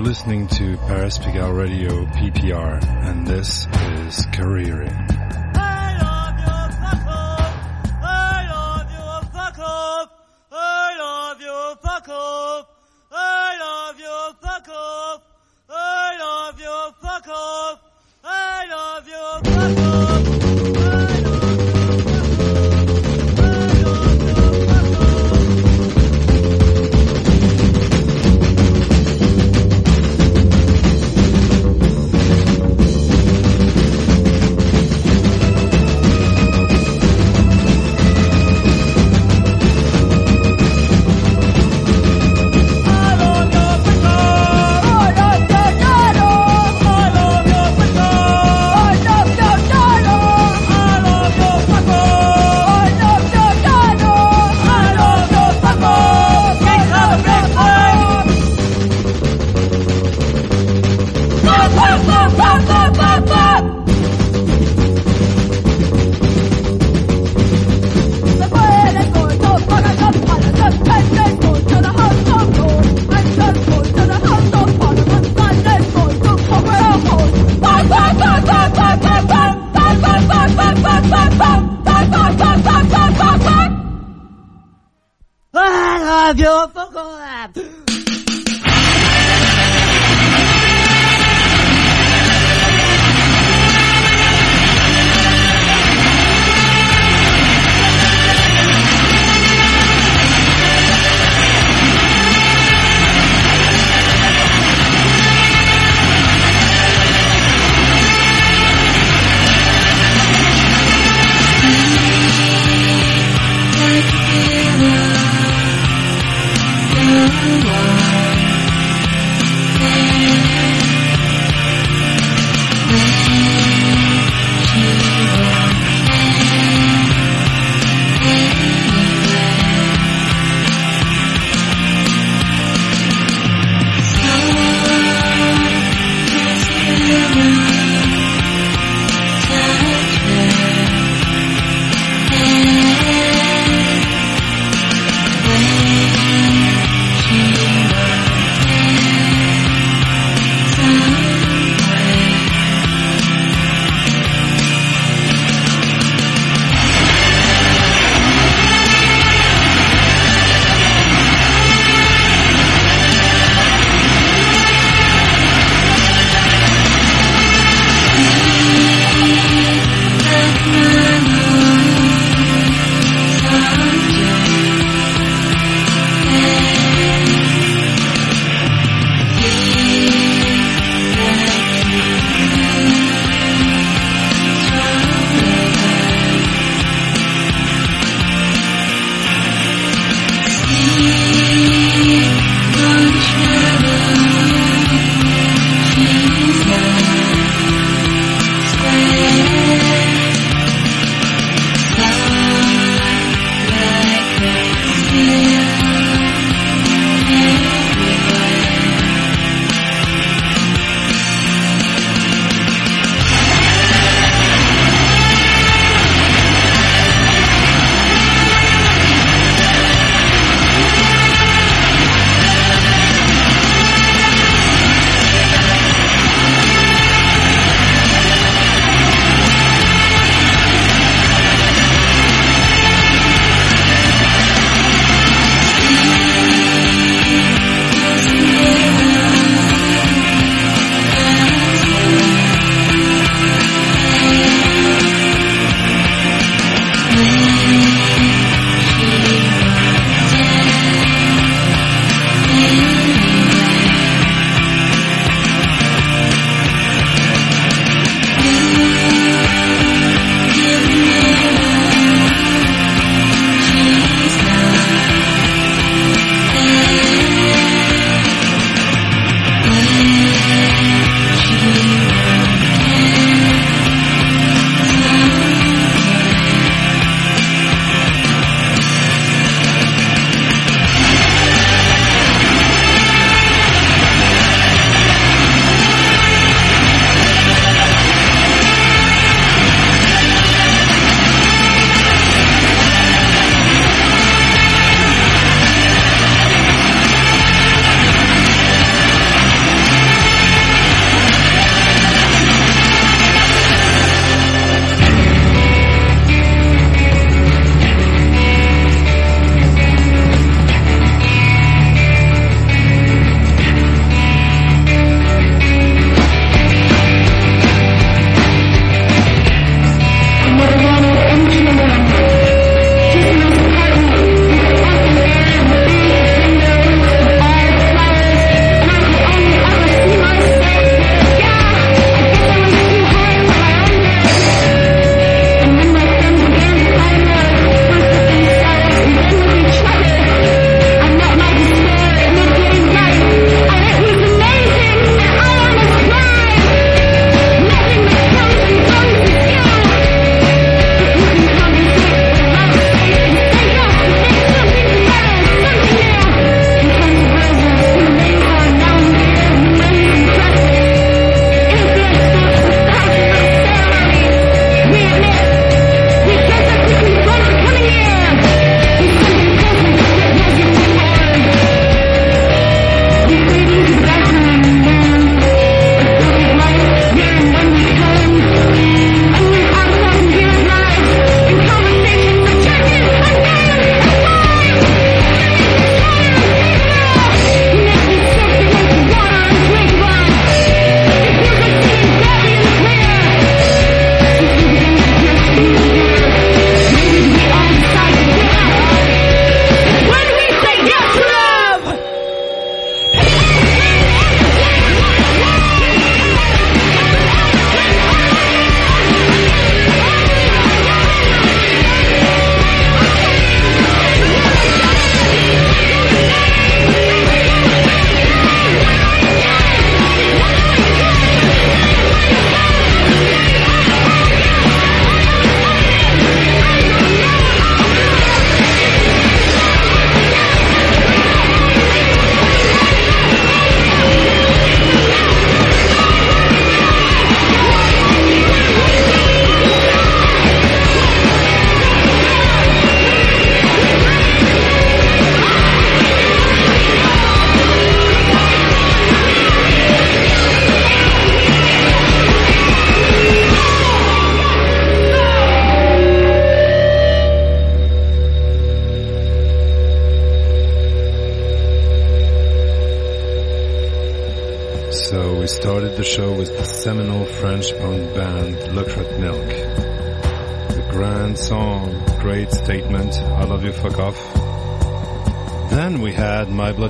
You're listening to Paris Pigalle Radio PPR, and this is Careering.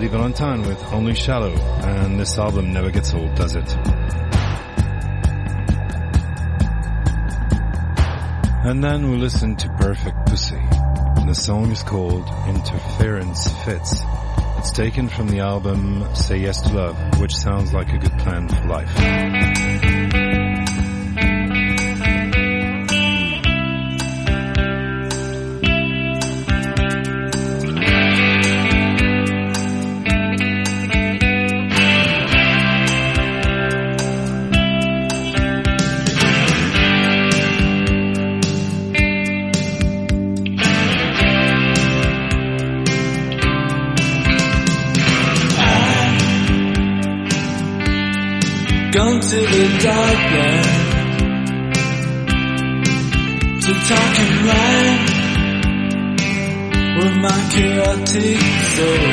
Mardi with Only Shallow, and this album never gets old, does it? And then we listen to Perfect Pussy. and The song is called Interference Fits. It's taken from the album Say Yes to Love, which sounds like a good plan for life. to the darkness to talk and rhyme with my chaotic soul.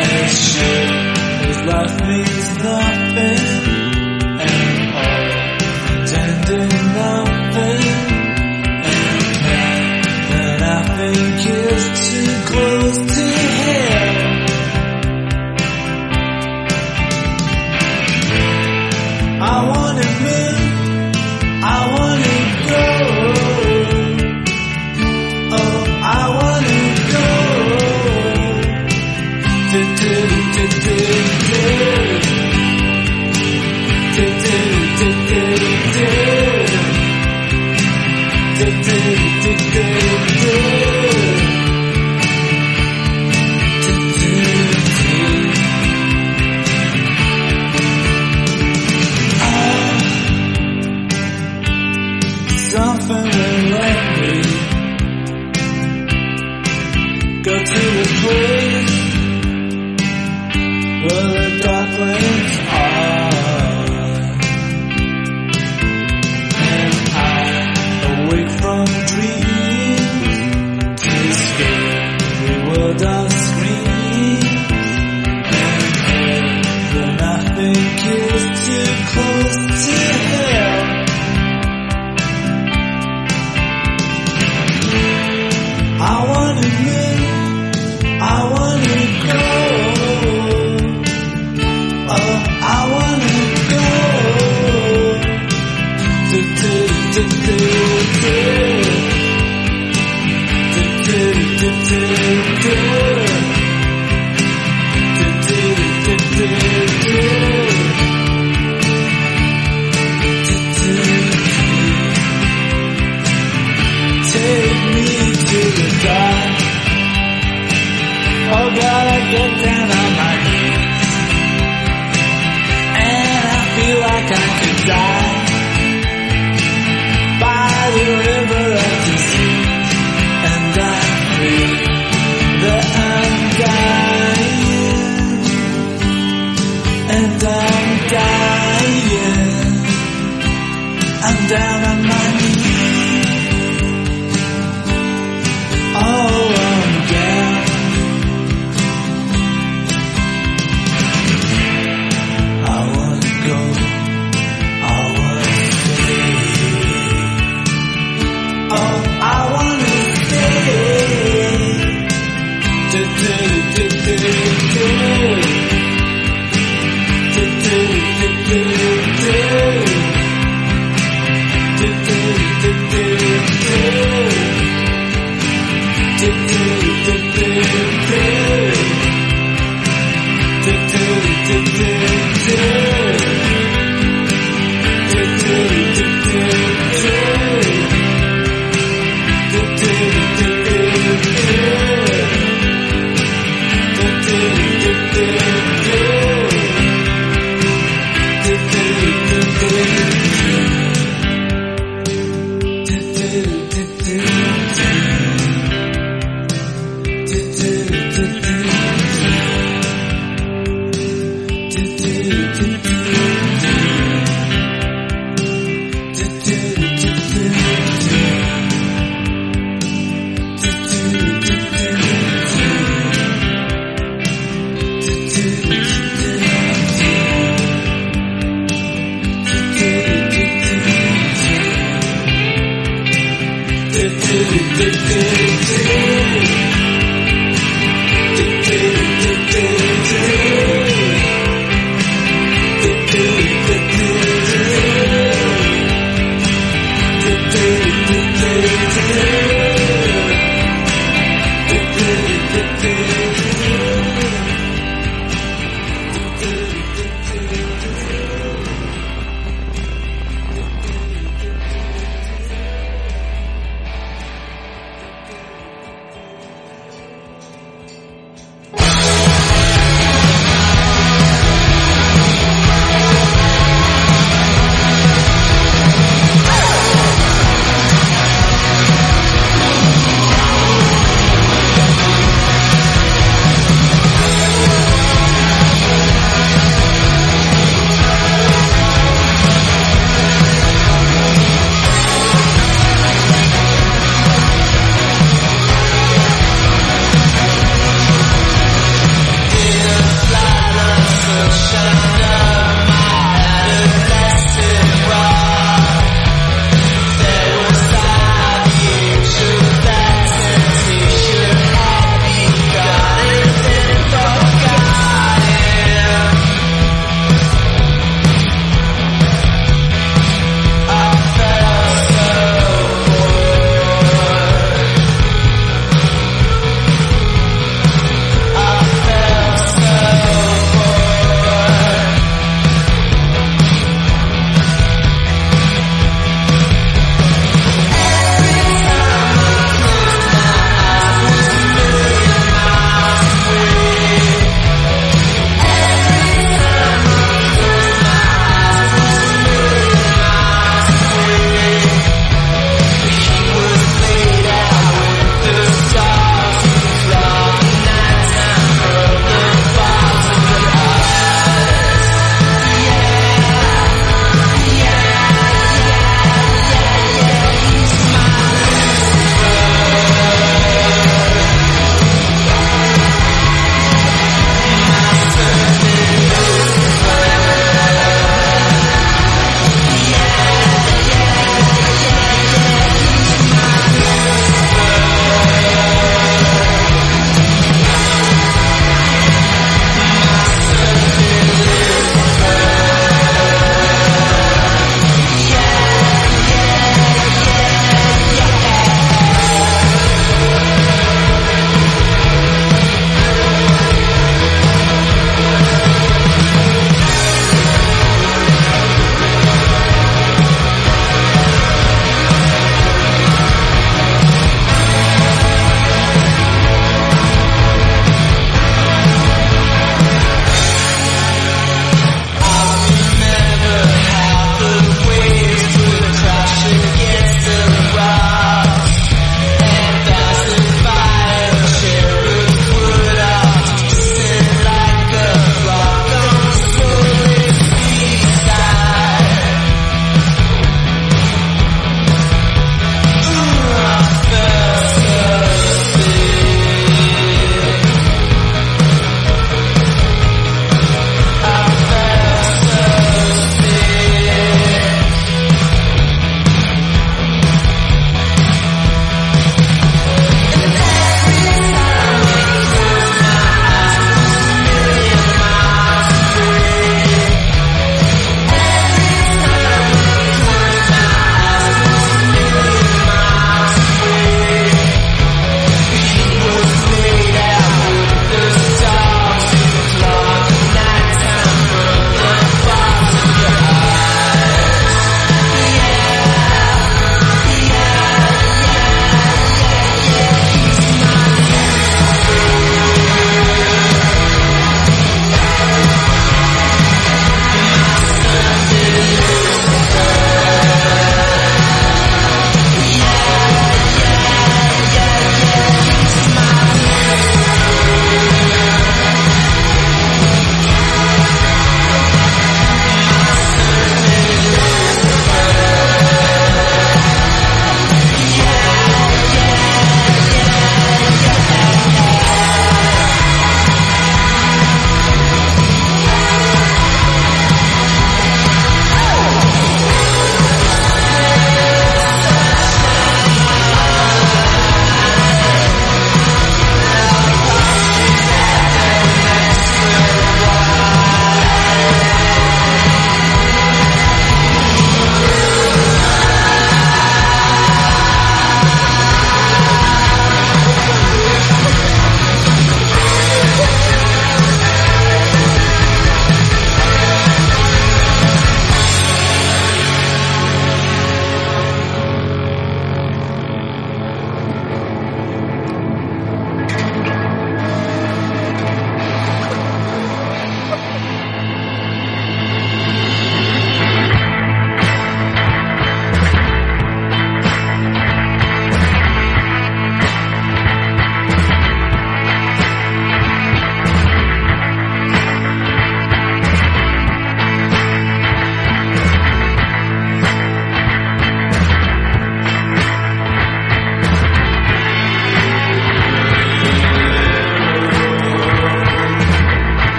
As sure as life means nothing and all, tending now.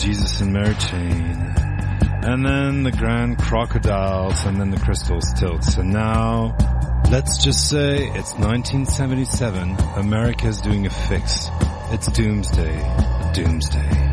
Jesus and Mary Chain. And then the Grand Crocodiles and then the Crystal Stilts. And now, let's just say it's 1977. America's doing a fix. It's Doomsday. Doomsday.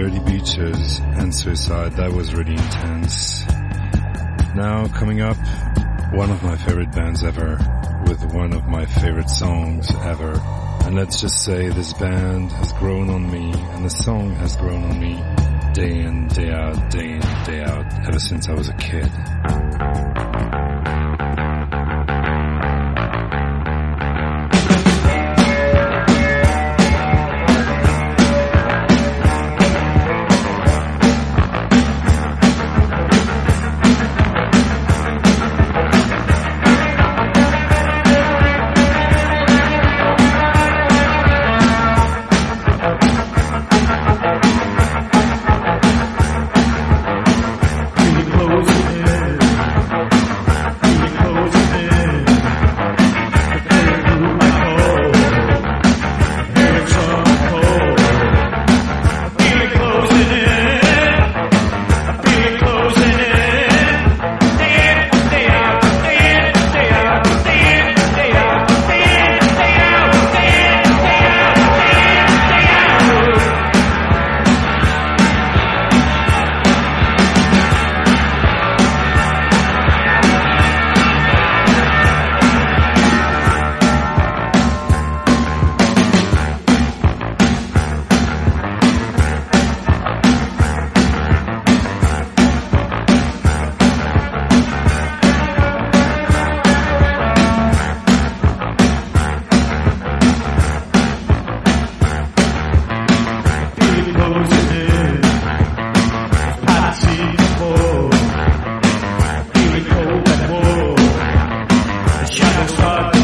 Dirty Beaches and Suicide. That was really intense. Now coming up, one of my favorite bands ever with one of my favorite songs ever. And let's just say this band has grown on me and the song has grown on me day in, day out, day in, day out ever since I was a kid. Shabbat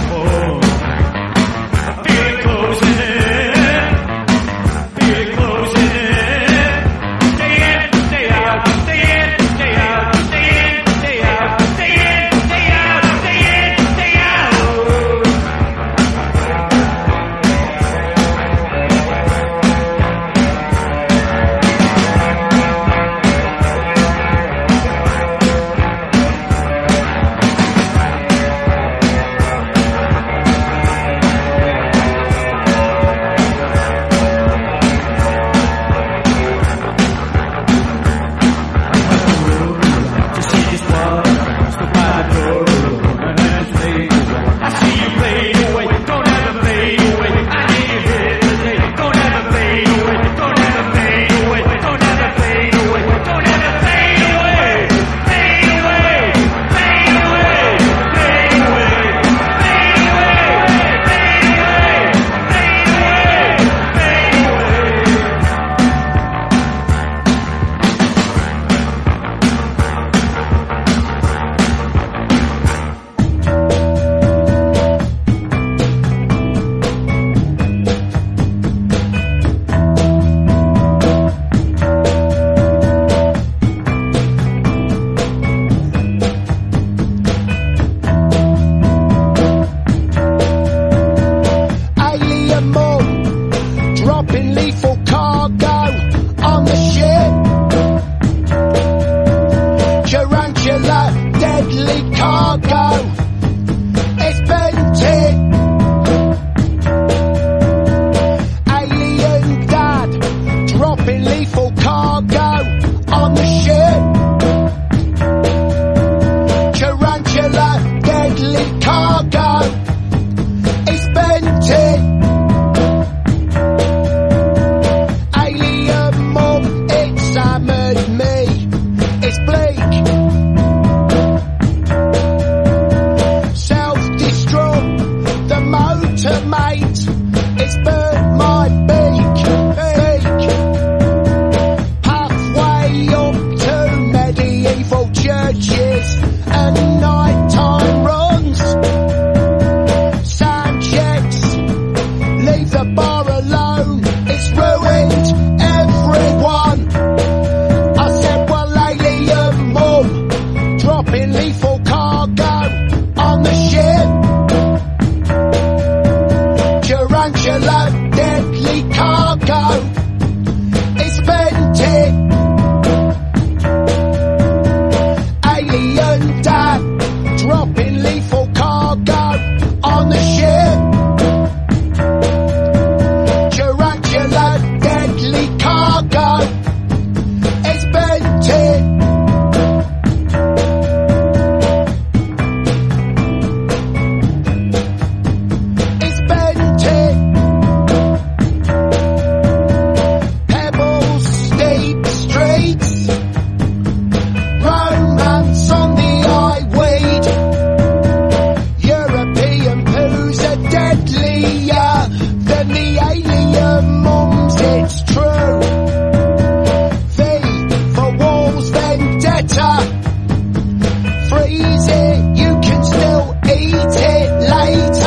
cargo on the ship. light.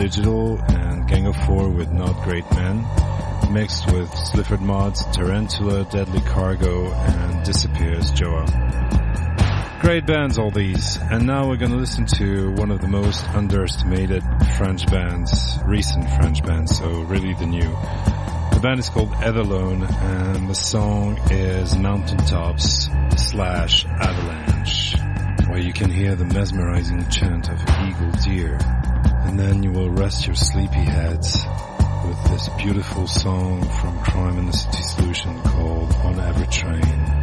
Digital and Gang of Four with Not Great Men, mixed with Sleaford Mods, Tarantula, Deadly Cargo, and Disappears Joa. Great bands all these, and now we're gonna listen to one of the most underestimated French bands, recent French bands, so really the new. The band is called Everlone, and the song is Mountaintops slash Avalanche, where you can hear the mesmerizing chant of eagle deer, and then you will rest your sleepy heads with this beautiful song from Crime and the City Solution called On Every Train.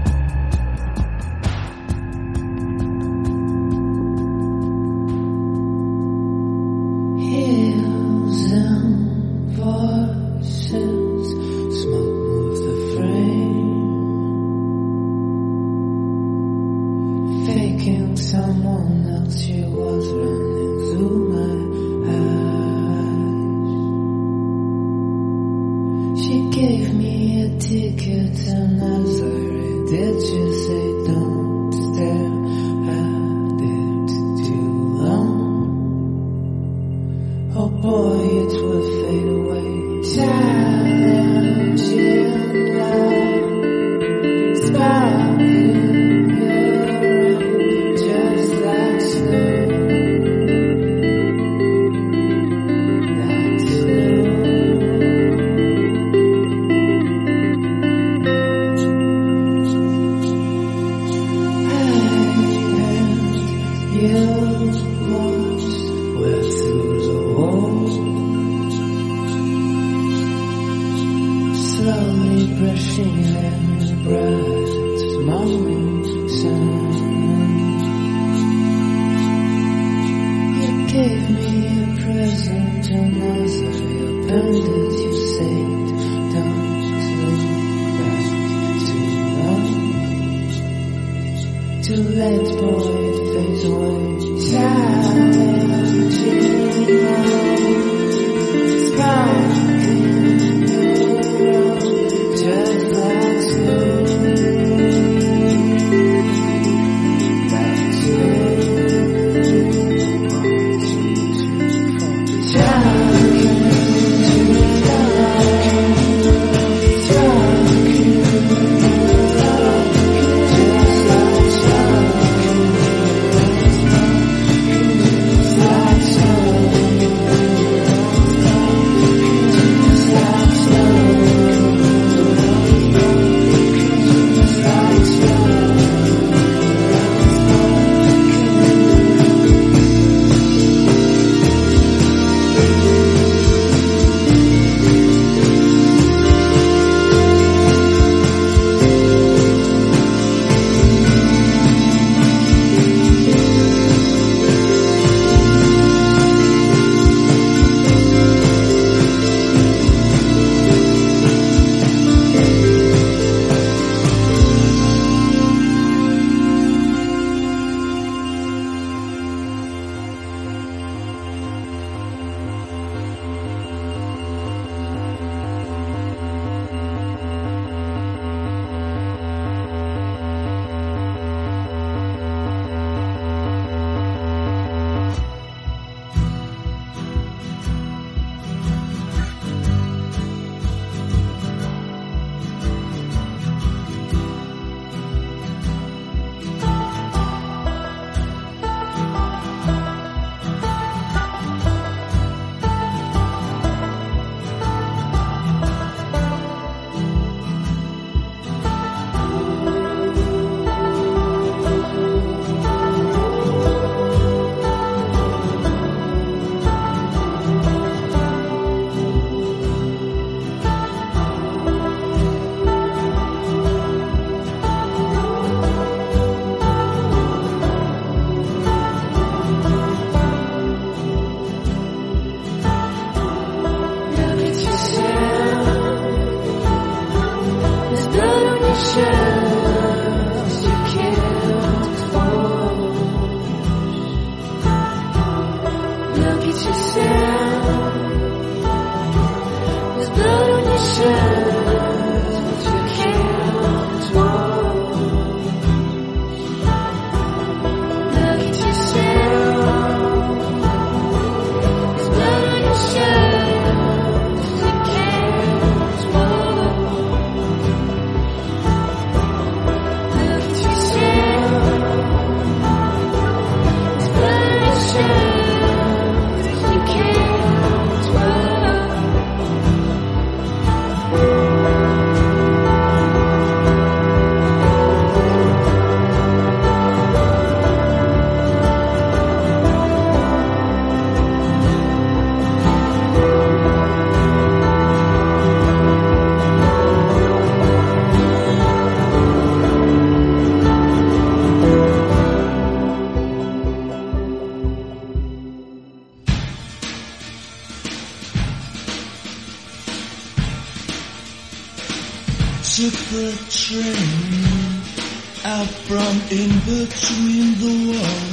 Between the wall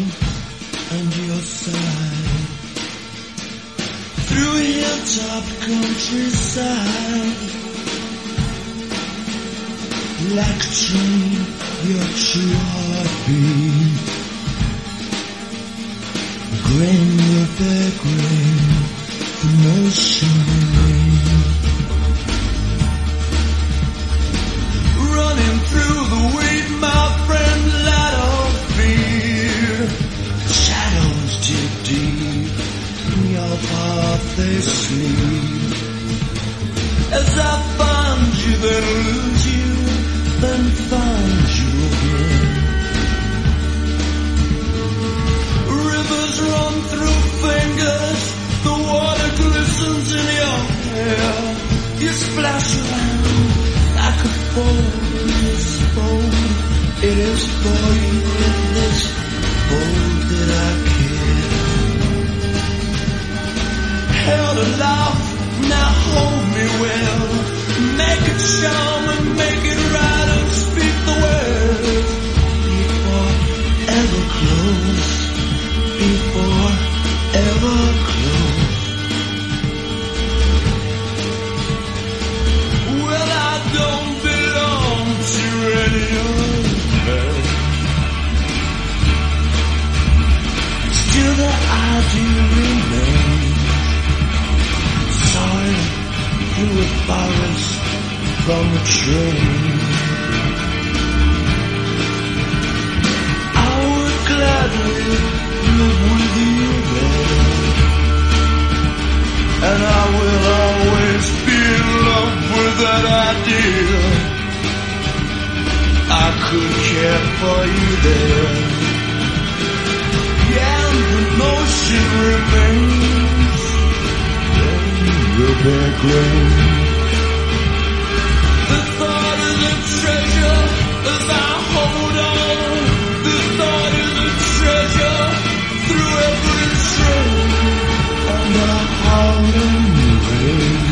and your side. Through hilltop countryside. Train, your true heartbeat. Grain your back grain, the forest from a train. I would gladly live with you there. And I will always be in love with that idea. I could care for you there. Yeah, the motion remains. The back The thought is a treasure as I hold on. The thought is a treasure through every train. And I howling rain.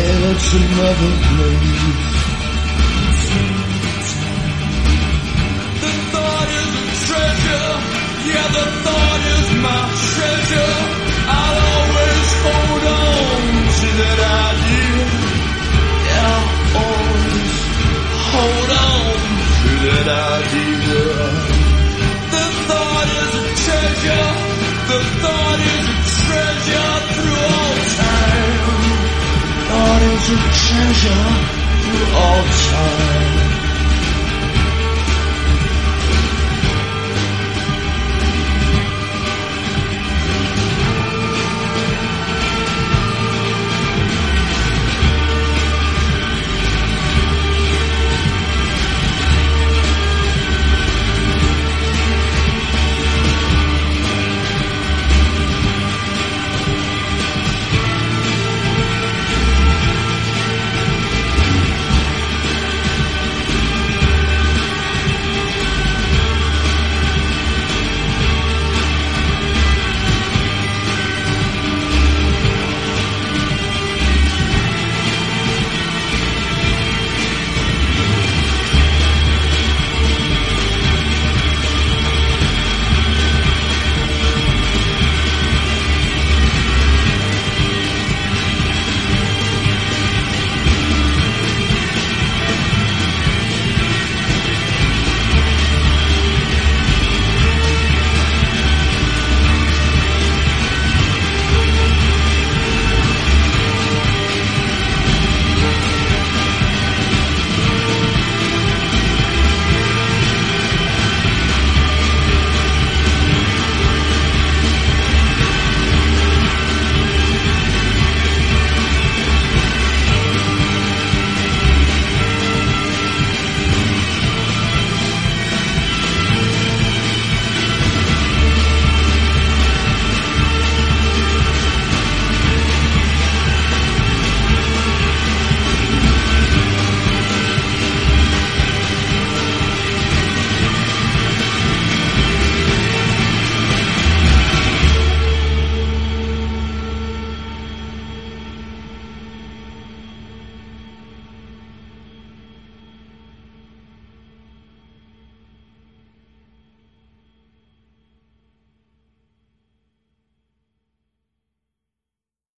It's another place. The thought is a treasure. Yeah, the thought is my treasure. Treasure through all time.